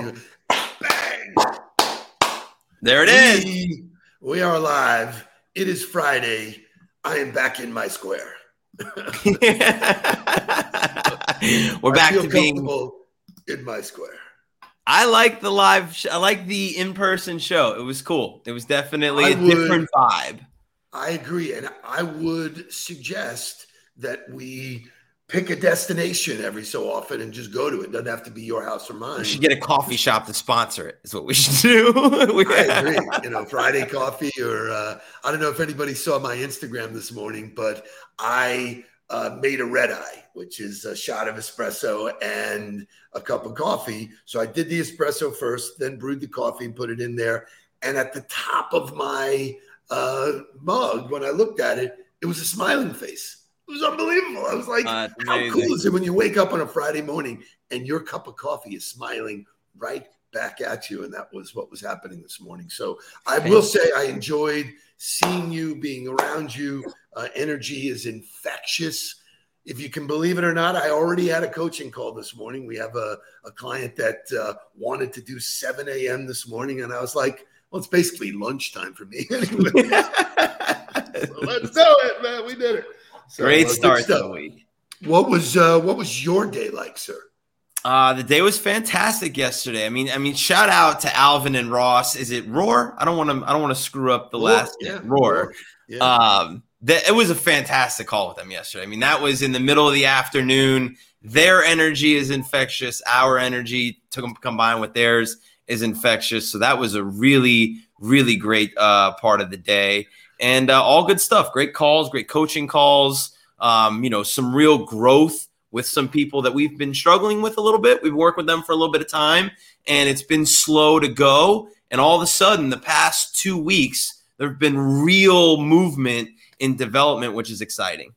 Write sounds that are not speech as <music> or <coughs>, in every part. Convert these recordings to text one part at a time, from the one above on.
bang. There it is. We, we are live. It is Friday. I am back in my square. <laughs> We're back to being. in my square. I like the live. Sh- I like the in-person show. It was cool. It was definitely I a would- different vibe. I agree. And I would suggest that we pick a destination every so often and just go to it. it Doesn't have to be your house or mine. We should get a coffee shop to sponsor it. Is what we should do. <laughs> We- I agree. You know, Friday coffee, or uh, I don't know if anybody saw my Instagram this morning, but I uh, made a red eye, which is a shot of espresso and a cup of coffee. So I did the espresso first, then brewed the coffee and put it in there. And at the top of my uh, mug, when I looked at it, it was a smiling face. It was unbelievable. I was like, Uh, how cool is it when you wake up on a Friday morning and your cup of coffee is smiling right back at you? And that was what was happening this morning. So I will say I enjoyed seeing you, being around you. Uh, energy is infectious. If you can believe it or not, I already had a coaching call this morning. We have a, a client that uh, wanted to do 7 a.m. this morning. And I was like, well, it's basically lunchtime for me. <laughs> anyway. <laughs> So let's do it, man. We did it. So, uh, Great good start to the week. What was uh, what was your day like, sir? Uh, the day was fantastic yesterday. I mean, I mean, shout out to Alvin and Ross. Is it Roar? I don't want to. I don't want to screw up the Roar, last yeah. Roar. Yeah. Um, that it was a fantastic call with them yesterday. I mean, that was in the middle of the afternoon. Their energy is infectious. Our energy to combine with theirs is infectious. So that was a really, really great uh, part of the day, and uh, all good stuff. Great calls, great coaching calls. Um, you know, some real growth with some people that we've been struggling with a little bit. We've worked with them for a little bit of time, and it's been slow to go. And all of a sudden, the past two weeks, there have been real movement in development, which is exciting.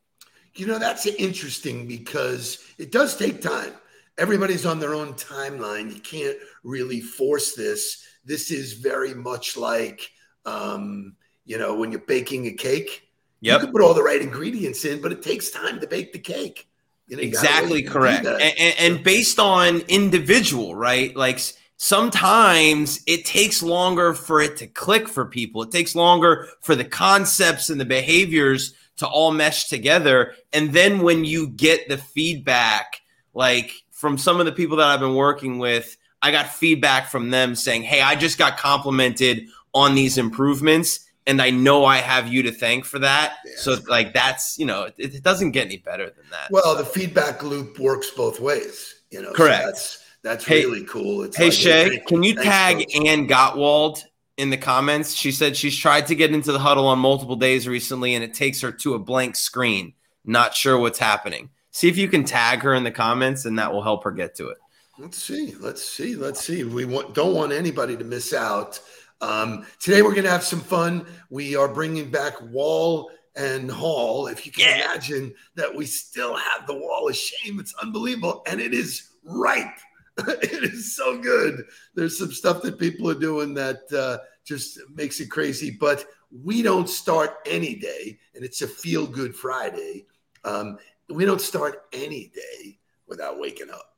You know, that's interesting because it does take time. Everybody's on their own timeline. You can't really force this. This is very much like, um, you know, when you're baking a cake. You can put all the right ingredients in, but it takes time to bake the cake. You know, you Exactly correct. And, and, and based on individual, right? Like sometimes it takes longer for it to click for people. It takes longer for the concepts and the behaviors to all mesh together. And then when you get the feedback, like from some of the people that I've been working with, I got feedback from them saying, Hey, I just got complimented on these improvements. And I know I have you to thank for that. Yeah. So, like, that's, you know, it, it doesn't get any better than that. Well, the feedback loop works both ways. You know, so Correct. that's that's Hey- really cool. It's Hey like, Shay, thank- can you tag coach. Ann Gottwald in the comments? She said she's tried to get into the huddle on multiple days recently and it takes her to a blank screen. Not sure what's happening. See if you can tag her in the comments and that will help her get to it. Let's see. Let's see. Let's see. We want, don't want anybody to miss out. Um, today we're going to have some fun. We are bringing back Wall and Hall. If you can Yeah. imagine that we still have the Wall of Shame, it's unbelievable, and it is ripe. <laughs> it is so good. There's some stuff that people are doing that uh, just makes it crazy. But we don't start any day, and it's a feel good Friday. Um, we don't start any day without waking up.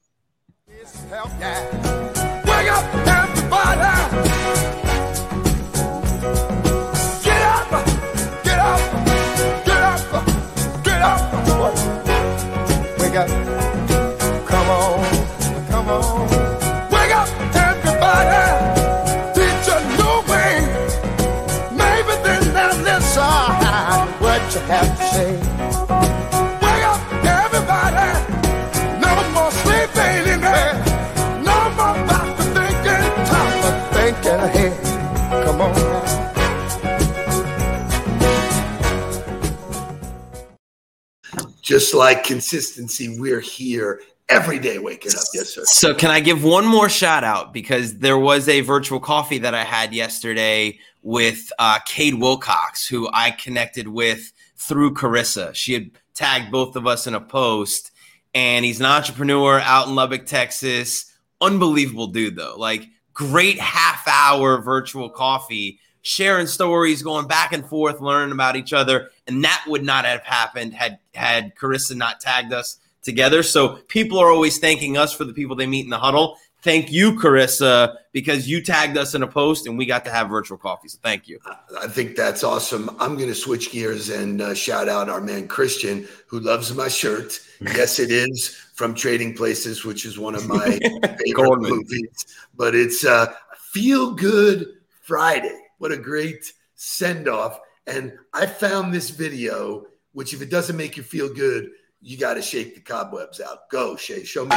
Help, yeah. Wake up, everybody! Come on! Come on! Wake up, everybody! Maybe then they'll listen what you have to say. Just like consistency, we're here every day waking up. Yes, sir. So, can I give one more shout out because there was a virtual coffee that I had yesterday with uh, Cade Wilcox, who I connected with through Carissa. She had tagged both of us in a post, and he's an entrepreneur out in Lubbock, Texas. Unbelievable dude, though. Like, great half hour virtual coffee, sharing stories, going back and forth, learning about each other. And that would not have happened had had Carissa not tagged us together. So people are always thanking us for the people they meet in the huddle. thank you, Carissa, because you tagged us in a post and we got to have virtual coffee. So thank you. I think that's awesome. I'm going to switch gears and uh, shout out our man Christian, who loves my shirt. yes, it is from Trading Places, which is one of my <laughs> favorite movies. But it's uh, Feel Good Friday. What a great send off. And I found this video, which if it doesn't make you feel good, you got to shake the cobwebs out. Go, Shay. Show me.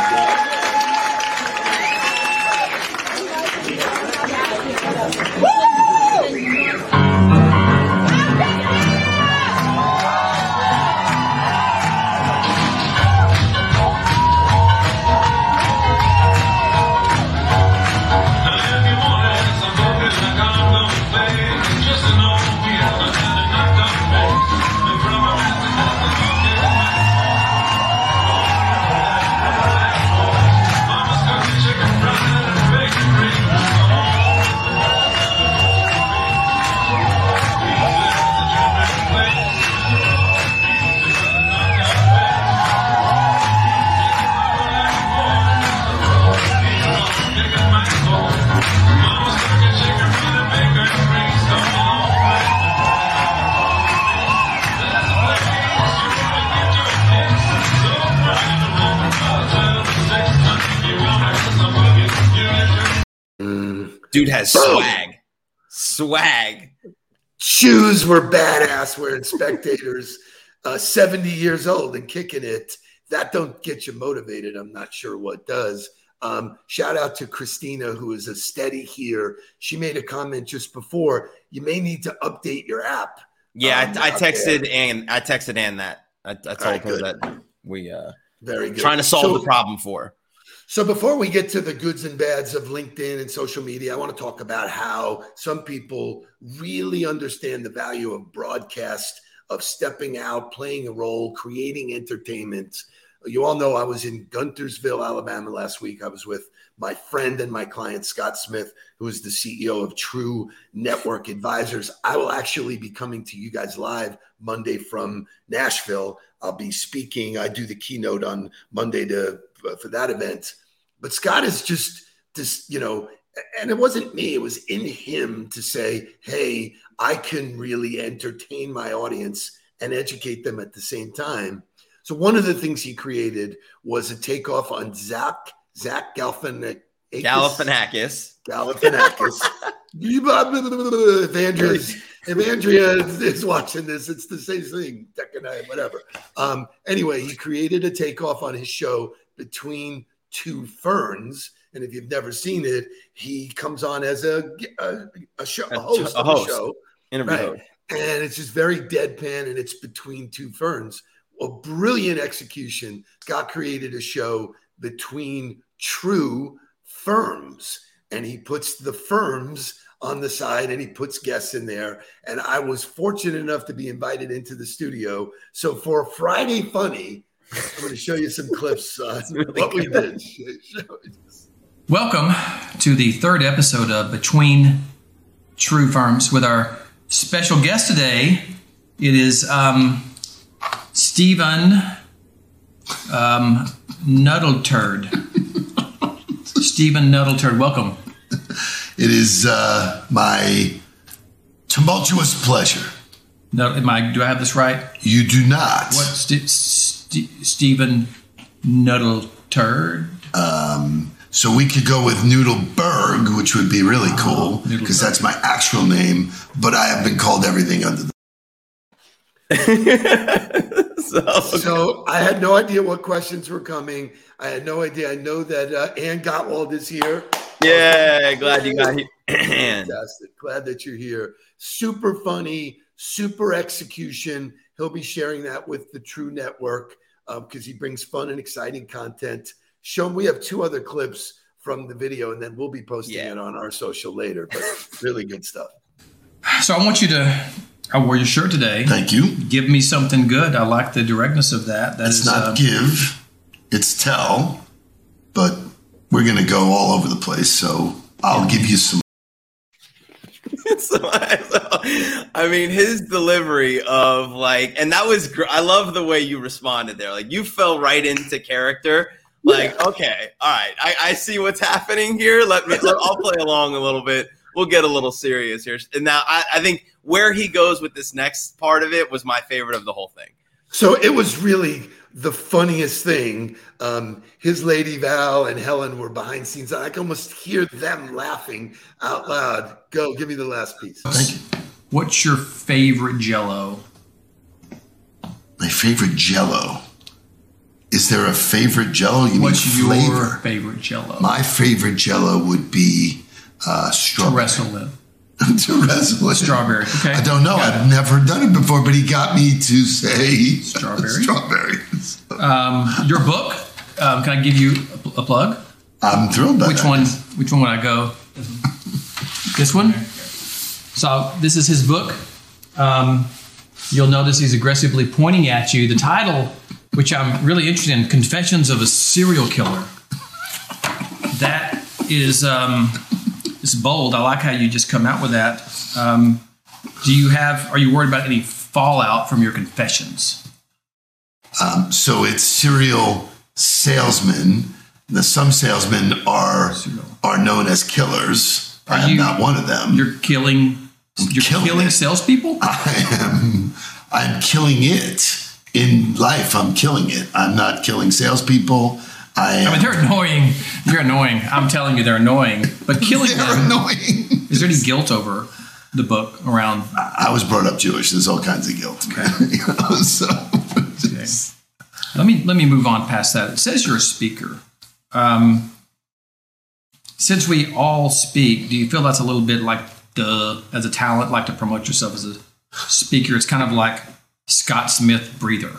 Dude has swag. Swag. Shoes were badass wearing spectators, <laughs> uh, 70 years old and kicking it. That don't get you motivated. I'm not sure what does. Um, shout out to Christina, who is a steady here. She made a comment just before. You may need to update your app. Yeah, um, I, I, texted and I texted Ann that. I, I told right, her good. that we uh very good trying to solve so, the problem for her. So before we get to the goods and bads of LinkedIn and social media, I want to talk about how some people really understand the value of broadcast, of stepping out, playing a role, creating entertainment. You all know I was in Guntersville, Alabama last week. I was with my friend and my client, Scott Smith, who is the CEO of True Network Advisors. I will actually be coming to you guys live Monday from Nashville. I'll be speaking. I do the keynote on Monday to for that event. But Scott is just this, you know, and it wasn't me, it was in him to say, hey, I can really entertain my audience and educate them at the same time. So one of the things he created was a takeoff on Zach Zach Galifianakis. Galifianakis. Galifianakis. <laughs> if Andrea's if Andrea is watching this, it's the same thing. Tech and I, whatever. Um, anyway, he created a takeoff on his show between two ferns. And if you've never seen it, he comes on as a a, a show a host, a, host. show, interview right? and it's just very deadpan, and it's between two ferns. A brilliant execution. Scott created a show between true firms, and he puts the firms on the side and he puts guests in there. And I was fortunate enough to be invited into the studio. So for Friday Funny, I'm going to show you some clips on really what good. we did. <laughs> Welcome to the third episode of Between True Firms with our special guest today. It is um, Stephen um, Nuddleturd. <laughs> Stephen Nuddleturd, welcome. It is uh, my tumultuous pleasure. No, am I? Do I have this right? You do not. What? St- St- Stephen Noodle Turd. Um, so we could go with Noodleberg, which would be really cool because that's my actual name. But I have been called everything under the. <laughs> so, so, I had no idea what questions were coming. I had no idea. I know that uh, Ann Gottwald is here. Yeah, glad you got here. <clears throat> Fantastic. Glad that you're here. Super funny, super execution. He'll be sharing that with the True Network because um, he brings fun and exciting content. Show we have two other clips from the video, and then we'll be posting yeah. it on our social later. But really good stuff. So I want you to. I wore your shirt today. Thank you. Give me something good. I like the directness of that. That it's is, not uh, give, it's tell. But we're going to go all over the place. So I'll give you some <laughs> so, I mean, his delivery of like, and that was, gr- I love the way you responded there. Like, you fell right into character. Like, okay, all right, I, I see what's happening here. Let me, let, I'll play along a little bit. We'll get a little serious here. And now I, I think where he goes with this next part of it was my favorite of the whole thing. So it was really the funniest thing. Um, his lady Val and Helen were behind scenes. I can almost hear them laughing out loud. Go, give me the last piece. Thank you. What's your favorite Jello? My favorite Jello. Is there a favorite Jello? You What's mean your flavor? favorite Jello? My favorite Jello would be uh, to wrestle with. <laughs> to wrestle with. Strawberry. Okay. I don't know. Got I've never done it before, but he got me to say Strawberry. <laughs> strawberries. Um, your book. Um, can I give you a, plug? I'm thrilled Which that. one? Which one would I go? This one. So this is his book. Um, you'll notice he's aggressively pointing at you. The title, which I'm really interested in, "Confessions of a Serial Killer." That is um, it's bold. I like how you just come out with that. Um, do you have? Are you worried about any fallout from your confessions? Um, so it's serial salesmen. The, some salesmen are Serial. are known as killers. I am you- not one of them. You're killing. You're killing killing salespeople. <laughs> I am I'm killing it in life. I'm killing it. I'm not killing salespeople. I. I mean, they're annoying. They're annoying. I'm telling you, they're annoying. But <laughs> killing them, annoying. is there any guilt over the book around? I was brought up Jewish. There's all kinds of guilt. <laughs> you know, so just- Let me let me move on past that. It says you're a speaker. Um, since we all speak, do you feel that's a little bit like the as a talent, like to promote yourself as a speaker? It's kind of like Scott Smith breather.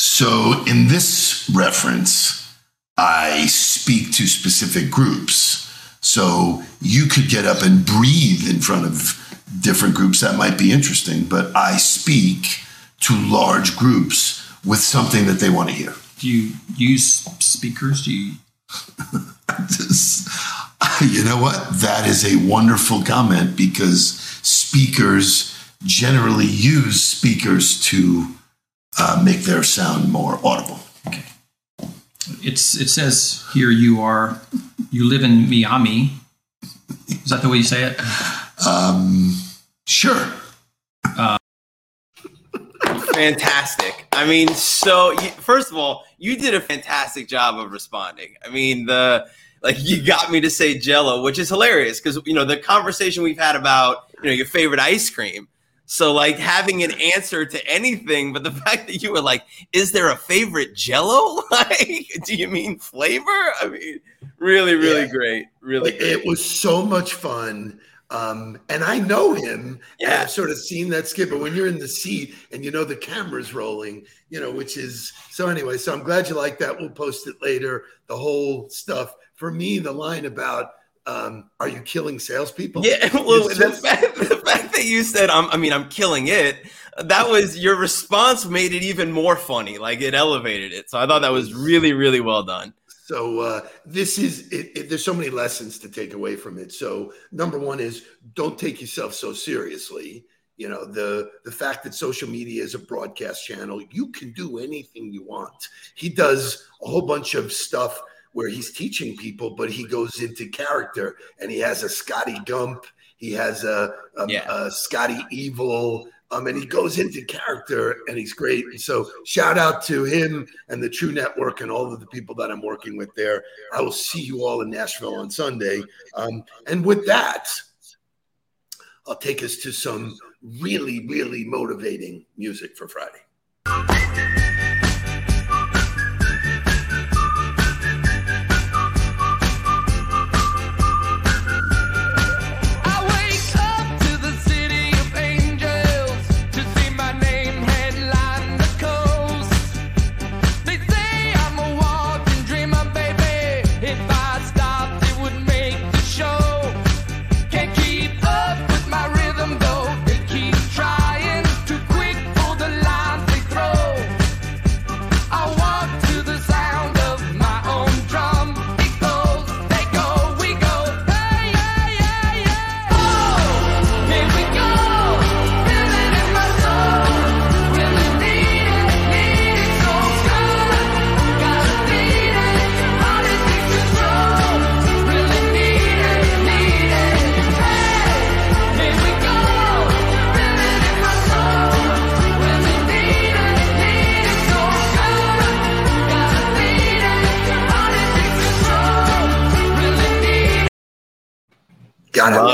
So in this reference, I speak to specific groups. So you could get up and breathe in front of different groups. That might be interesting, but I speak to large groups with something that they want to hear. Do you use speakers? Do you? <laughs> Just- you know what? That is a wonderful comment because speakers generally use speakers to uh, make their sound more audible. Okay. It's it says here you are you live in Miami. Is that the way you say it? Um, sure. Uh, <laughs> fantastic. I mean, so you, first of all, you did a fantastic job of responding. I mean, the like you got me to say Jello, which is hilarious because you know the conversation we've had about you know your favorite ice cream. So like having an answer to anything, but the <laughs> fact that you were like, "Is there a favorite Jello? <laughs> Like, do you mean flavor?" I mean, really, really Yeah. great, really. It, Great. it was so much fun. Um, and I know him. and Yeah. I've sort of seen that skip, but when you're in the seat and you know the camera's rolling, you know, which is so anyway. So I'm glad you like that. We'll post it later. The whole stuff. For me, the line about um, are you killing salespeople? Yeah, <laughs> well, the just- fact, the fact that you said, I mean, I'm killing it, that was your response made it even more funny. Like it elevated it. So I thought that was really, really well done. So uh, this is it, it, there's so many lessons to take away from it. So number one is don't take yourself so seriously. You know the the fact that social media is a broadcast channel, you can do anything you want. He does a whole bunch of stuff where he's teaching people, but he goes into character and he has a Scotty Gump, he has a, a, Yeah. a Scotty Evil. Um, and he goes into character and he's great. And so shout out to him and the True Network and all of the people that I'm working with there. I will see you all in Nashville on Sunday. Um, and with that, I'll take us to some really, really motivating music for Friday.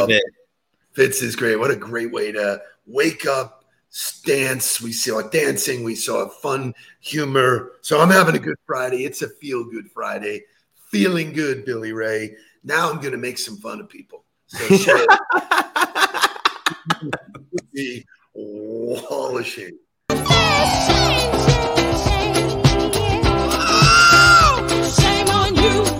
Love love it. Fitz is great. What a great way to wake up, dance. We saw dancing. We saw fun humor. So I'm having a good Friday. It's a feel good Friday. Feeling good, Billy Ray. Now I'm going to make some fun of people. So <laughs> Shay, be wall of shame. Shame on you if you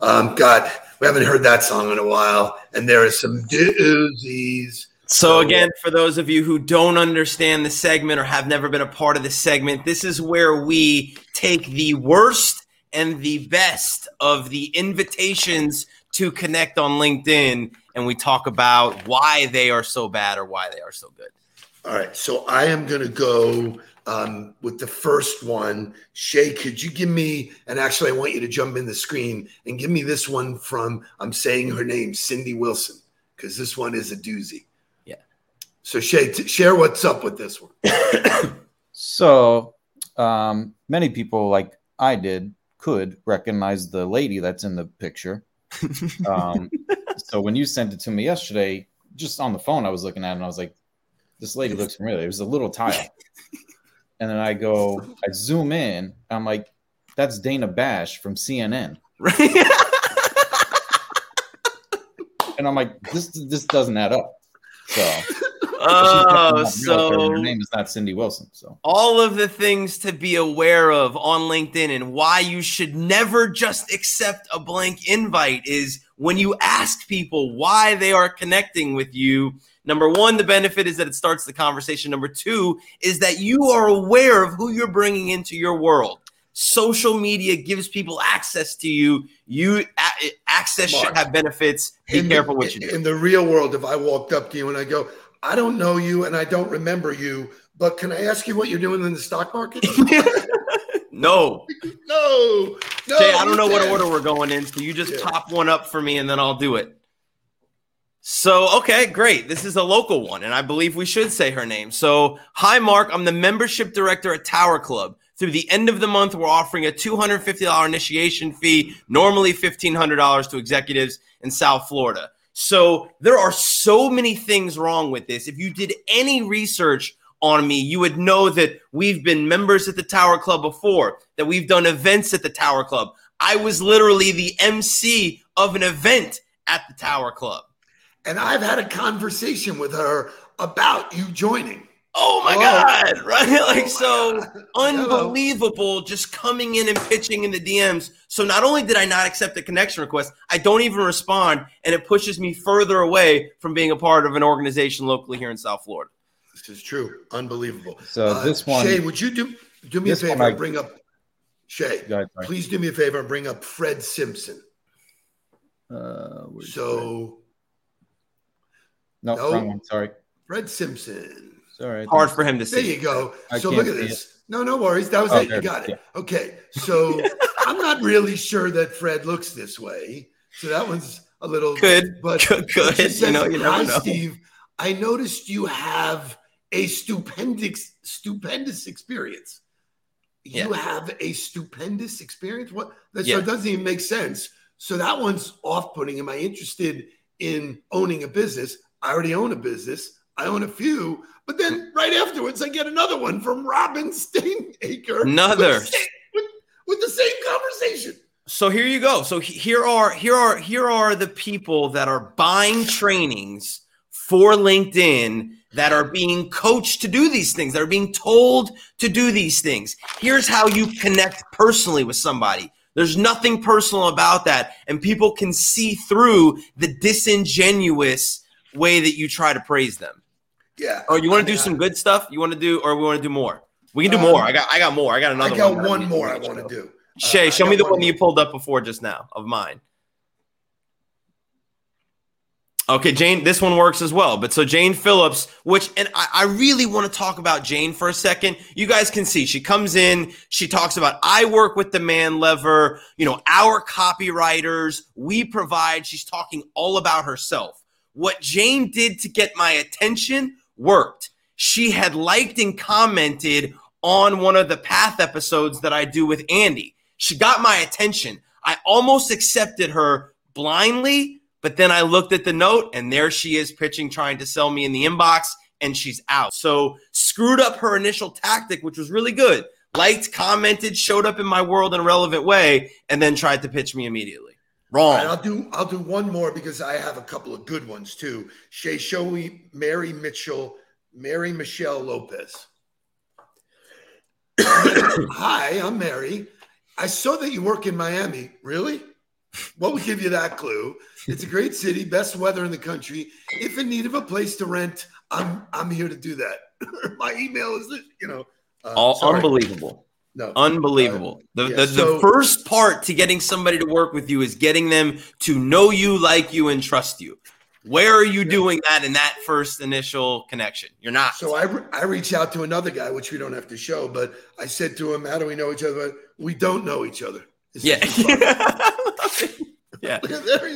Um, God, we haven't heard that song in a while, and there are some doozies. So again, for those of you who don't understand the segment or have never been a part of the segment, this is where we take the worst and the best of the invitations to connect on LinkedIn and we talk about why they are so bad or why they are so good. All right, so I am going to go um, with the first one. Shay, could you give me, and actually, I want you to jump in the screen and give me this one from, I'm saying her name, Cindy Wilson, because this one is a doozy. Yeah. So, Shay, t- share what's up with this one. <coughs> So, um, many people, like I did, could recognize the lady that's in the picture. <laughs> Um, so, when you sent it to me yesterday, just on the phone, I was looking at it and I was like, this lady looks familiar. It was a little tile. And then I go, I zoom in, I'm like, that's Dana Bash from CNN. Right? And I'm like, this this doesn't add up. So, oh, she's definitely not real. her name is not Cindy Wilson. So, all of the things to be aware of on LinkedIn and why you should never just accept a blank invite is when you ask people why they are connecting with you. Number one, the benefit is that it starts the conversation. Number two is that you are aware of who you're bringing into your world. Social media gives people access to you. You access should have benefits. Be careful the, what you do. In the real world, if I walked up to you and I go, I don't know you and I don't remember you, but can I ask you what you're doing in the stock market? <laughs> <laughs> no, no, no. Jay, I don't know what order we're going in, so you just Yeah. pop one up for me and then I'll do it. So, okay, great. This is a local one, and I believe we should say her name. So, hi, Mark. I'm the membership director at Tower Club. Through the end of the month, we're offering a $250 initiation fee, normally $1,500 to executives in South Florida. So, there are so many things wrong with this. If you did any research on me, you would know that we've been members at the Tower Club before, that we've done events at the Tower Club. I was literally the MC of an event at the Tower Club. And I've had a conversation with her about you joining. Oh my Oh. God, <laughs> right? Like, my so God. Hello. unbelievable just coming in and pitching in the DMs. So, not only did I not accept the connection request, I don't even respond, and it pushes me further away from being a part of an organization locally here in South Florida. This is true. Unbelievable. so Uh, this one, Shay, would you do do me a favor I- and bring up Shay? Go ahead. Please do me a favor and bring up Fred Simpson. uh, where's Fred? So no, no. wrong one. Sorry, Fred Simpson. sorry. Hard for him to see. There you go. I so look at see this. No, no worries. That was Oh, it. there You got is. it. Okay. So <laughs> I'm not really sure that Fred looks this way. So that one's a little Good. but <laughs> Good, good. she You know, you never Hi, know." Steve. I noticed you have a stupendous, stupendous experience. You Yeah. have a stupendous experience. What? That Yeah. so doesn't even make sense. So that one's off-putting. Am I interested in owning a business? I already own a business. I own a few, but then right afterwards, I get another one from Robin Steinacre. Another. with, the same- with, with the same conversation. So here you go. So here are here are here are the people that are buying trainings for LinkedIn that are being coached to do these things, that are being told to do these things. Here's how you connect personally with somebody. There's nothing personal about that, and people can see through the disingenuous way that you try to praise them. Yeah. Or you want to do some good stuff? You want to do, or we want to do more? We can do Um, more. I got, I got more. I got another. I got one. one more I want to do. Shay, Uh, show me the one more. you pulled up before just now of mine. Okay, Jane, this one works as well. But so Jane Phillips, which, and I, I really want to talk about Jane for a second. You guys can see she comes in, she talks about, I work with the man lever, you know, our copywriters, we provide. She's talking all about herself. What Jane did to get my attention worked. she had liked and commented on one of the Path episodes that I do with Andy. She got my attention. I almost accepted her blindly, but then I looked at the note and there she is pitching, trying to sell me in the inbox, and she's out. So screwed up her initial tactic, which was really good. Liked, commented, showed up in my world in a relevant way, and then tried to pitch me immediately. Wrong. right, I'll do I'll do one more because I have a couple of good ones too. Shay, Mary Mitchell, Mary Michelle Lopez. <coughs> Hi, I'm Mary. I saw that you work in Miami. Really? What would give you that clue? It's a great city, best weather in the country. If in need of a place to rent, I'm I'm here to do that. <laughs> My email is you know. uh, All sorry. unbelievable. No, Unbelievable. Uh, the, yeah, the, the first part to getting somebody to work with you is getting them to know you, like you, and trust you. Where are you doing that in that first initial connection? You're not. So I, re- I reached out to another guy, which we don't have to show, but I said to him, "How do we know each other?" We don't know each other. It's yeah. <laughs> yeah. <laughs>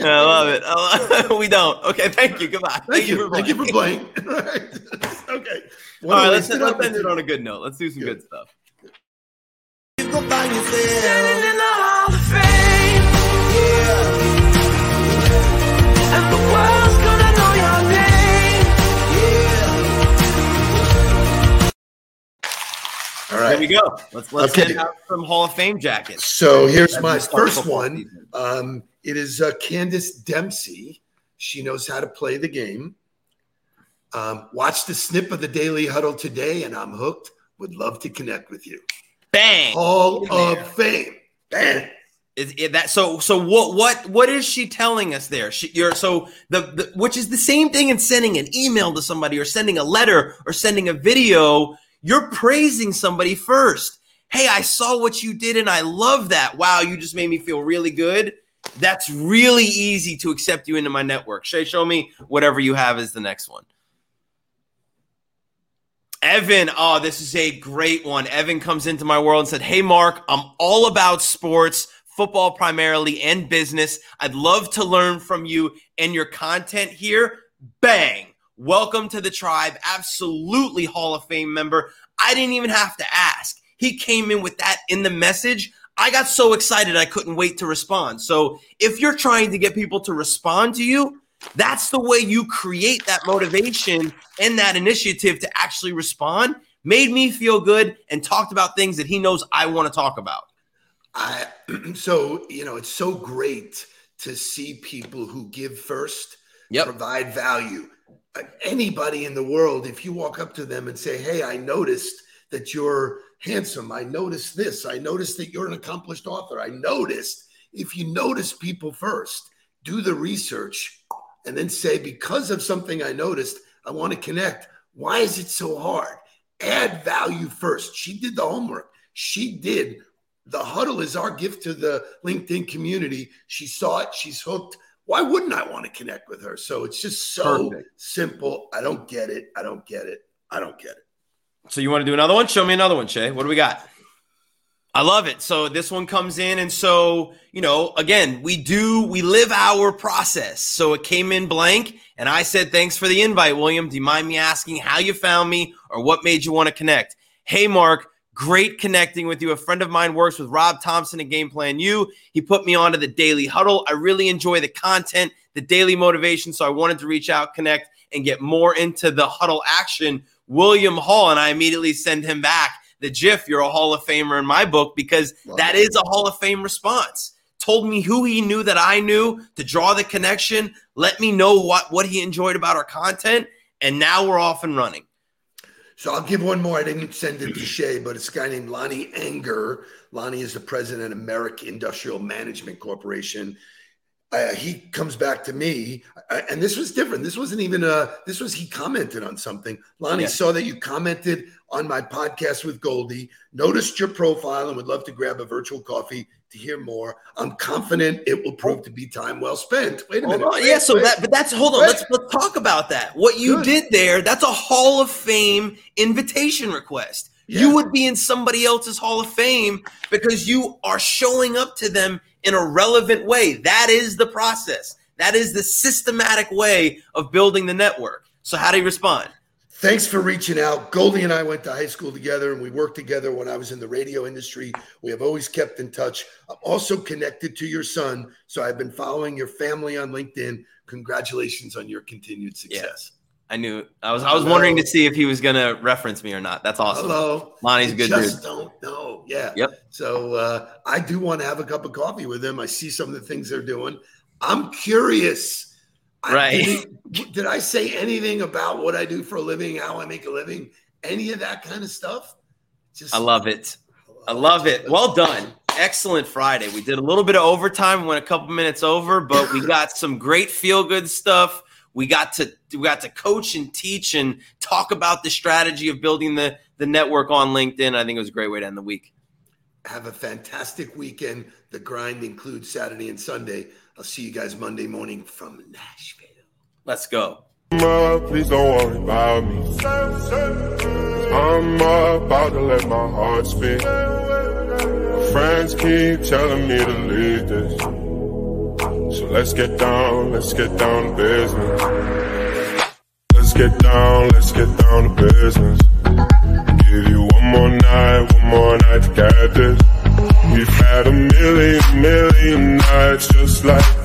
I love it. I love. <laughs> We don't. Okay. Thank you. Goodbye. Thank you. for Thank you for playing. playing. All right. okay. All right. Let's, let's end it on a good note. Let's do some Good. good stuff. Standing in the Hall of Fame. And the world's gonna know your name. All There we go. Let's let's Okay. send out some Hall of Fame jackets. So here's As my first one. Um, it is uh, Candace Dempsey. She knows how to play the game. Um, watch the snip of the Daily Huddle today, and I'm hooked. Would love to connect with you. Bang. Hall of Fame. Bang. Is it that so? So what? What? What is she telling us there? She, you're so the, the which is the same thing in sending an email to somebody or sending a letter or sending a video. You're praising somebody first. Hey, I saw what you did and I love that. Wow, you just made me feel really good. That's really easy to accept you into my network. Shay, show me whatever you have is the next one. Evan, oh, this is a great one. Evan comes into my world and said, Hey, Mark, I'm all about sports, football primarily, and business. I'd love to learn from you and your content here. Bang. Welcome to the tribe. Absolutely Hall of Fame member. I didn't even have to ask. He came in with that in the message. I got so excited I couldn't wait to respond. So if you're trying to get people to respond to you, that's the way you create that motivation and that initiative to actually respond. Made me feel good and talked about things that he knows I want to talk about. I <clears throat> so you know it's so great to see people who give first, Yep. provide value. Uh, Anybody in the world, if you walk up to them and say, "Hey, I noticed that you're handsome. I noticed this. I noticed that you're an accomplished author. I noticed." If you notice people first, do the research, and then say, "Because of something I noticed, I want to connect." Why is it so hard? Add value first. She did the homework. She did the huddle is our gift to the LinkedIn community. She saw it, she's hooked. Why wouldn't I want to connect with her? So it's just so Perfect. simple. I don't get it. I don't get it. I don't get it. So you want to do another one? Show me another one, Shay. What do we got? I love it. So this one comes in, and so you know, again, we do we live our process. So it came in blank, and I said, "Thanks for the invite, William. Do you mind me asking how you found me or what made you want to connect?" Hey, Mark. Great connecting with you. A friend of mine works with Rob Thompson at Game Plan U. He put me onto the Daily Huddle. I really enjoy the content, the daily motivation. So I wanted to reach out, connect, and get more into the huddle action. William Hall, and I immediately send him back the GIF. You're a Hall of Famer in my book because that is a Hall of Fame response. Told me who he knew that I knew to draw the connection. Let me know what what he enjoyed about our content, and now we're off and running. So I'll give one more. I didn't send it to Shay, but it's a guy named Lonnie Anger. Lonnie is the president of Merrick Industrial Management Corporation. Uh, he comes back to me, uh, and this was different. This wasn't even a. This was he commented on something. Lonnie Yeah. saw that you commented on my podcast with Goldie. Noticed your profile and would love to grab a virtual coffee to hear more. I'm confident it will prove to be time well spent. Wait a minute. on. Yeah, so Wait. that but that's hold on. Wait. Let's let's talk about that. What you Good. did there, that's a Hall of Fame invitation request. Yeah. You would be in somebody else's Hall of Fame because you are showing up to them in a relevant way. That is the process. That is the systematic way of building the network. So how do you respond? Thanks for reaching out. Goldie and I went to high school together and we worked together when I was in the radio industry. We have always kept in touch. I'm also connected to your son. So I've been following your family on LinkedIn. Congratulations on your continued success. Yeah, I knew I was I was wondering to see if he was gonna reference me or not. That's awesome. Hello. Lonnie's good just dude. don't know. Yeah. Yep. So uh, I do want to have a cup of coffee with them. I see some of the things they're doing. I'm curious. Right. did, <laughs> did I say anything about what I do for a living, how I make a living, any of that kind of stuff? Just I love it. I love it. Well done. Excellent Friday. We did a little bit of overtime, went a couple minutes over, but we got some great feel good stuff. We got to we got to coach and teach and talk about the strategy of building the the network on LinkedIn. I think it was a great way to end the week. Have a fantastic weekend. The grind includes Saturday and Sunday. I'll see you guys Monday morning from Nashville. Let's go. Ma, please don't worry about me. I'm about to let my heart speak. My friends keep telling me to leave this. So let's get down, let's get down to business. Let's get down, let's get down to business. Give you one more night, one more night to get this. We've had a million, million nights just like